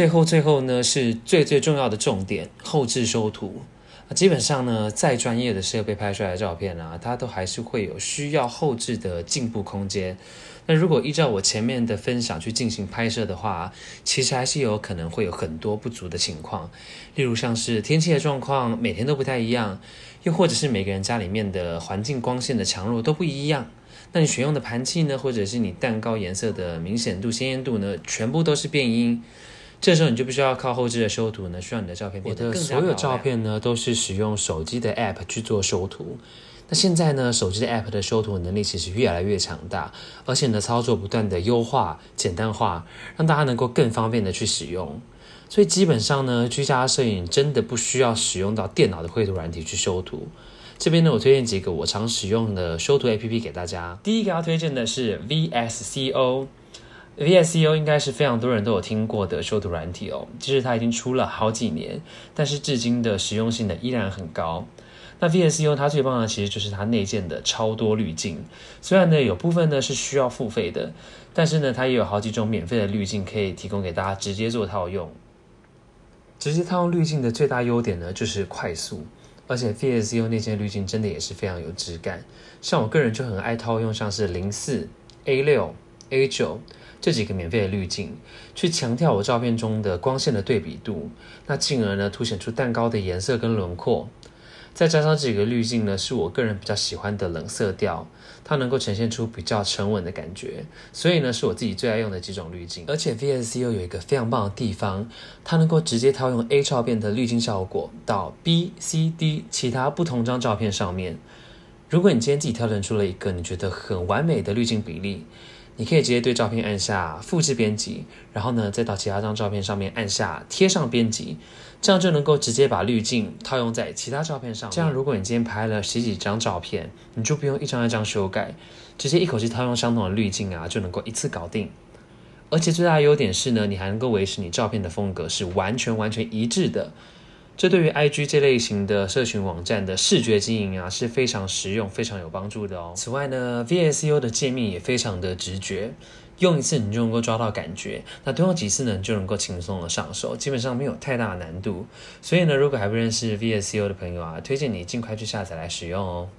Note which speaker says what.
Speaker 1: 最后，最后呢是最最重要的重点，后置修图。基本上呢，再专业的设备拍出来的照片啊，它都还是会有需要后置的进步空间。那如果依照我前面的分享去进行拍摄的话，其实还是有可能会有很多不足的情况，例如像是天气的状况每天都不太一样，又或者是每个人家里面的环境光线的强弱都不一样。那你选用的盘器呢，或者是你蛋糕颜色的明显度、鲜艳度呢，全部都是变因。这时候你就必须要靠后置的修图呢，需要你的照片变得更加。我的所有照片呢，都是使用手机的 App 去做修图。那现在呢，手机的 App 的修图能力其实越来越强大，而且呢，操作不断的优化、简单化，让大家能够更方便的去使用。所以基本上呢，居家摄影真的不需要使用到电脑的绘图软体去修图。这边呢，我推荐几个我常使用的修图 APP 给大家。第一个要推荐的是 VSCO。VSCO 应该是非常多人都有听过的修图软体哦，其实它已经出了好几年，但是至今的实用性呢依然很高。那 VSCO 它最棒的其实就是它内建的超多滤镜，虽然呢有部分呢是需要付费的，但是呢它也有好几种免费的滤镜可以提供给大家直接做套用。直接套用滤镜的最大优点呢就是快速，而且 VSCO 内建滤镜真的也是非常有质感。像我个人就很爱套用像是零四、A 六、A 九。这几个免费的滤镜，去强调我照片中的光线的对比度，那进而呢凸显出蛋糕的颜色跟轮廓。再加上几个滤镜呢，是我个人比较喜欢的冷色调，它能够呈现出比较沉稳的感觉，所以呢是我自己最爱用的几种滤镜。而且 VSCO 有一个非常棒的地方，它能够直接套用 A 照片的滤镜效果到 B、C、D 其他不同张照片上面。如果你今天自己挑选出了一个你觉得很完美的滤镜比例，你可以直接对照片按下复制编辑，然后呢，再到其他张照片上面按下贴上编辑，这样就能够直接把滤镜套用在其他照片上。这样，如果你今天拍了十几张照片，你就不用一张一张修改，直接一口气套用相同的滤镜啊，就能够一次搞定。而且最大的优点是呢，你还能够维持你照片的风格是完全完全一致的。这对于 IG 这类型的社群网站的视觉经营啊是非常实用、非常有帮助的哦。此外呢 V S U 的界面也非常的直觉，用一次你就能够抓到感觉，那多用几次呢，你就能够轻松的上手，基本上没有太大的难度。所以呢，如果还不认识 VSCO 的朋友啊，推荐你尽快去下载来使用哦。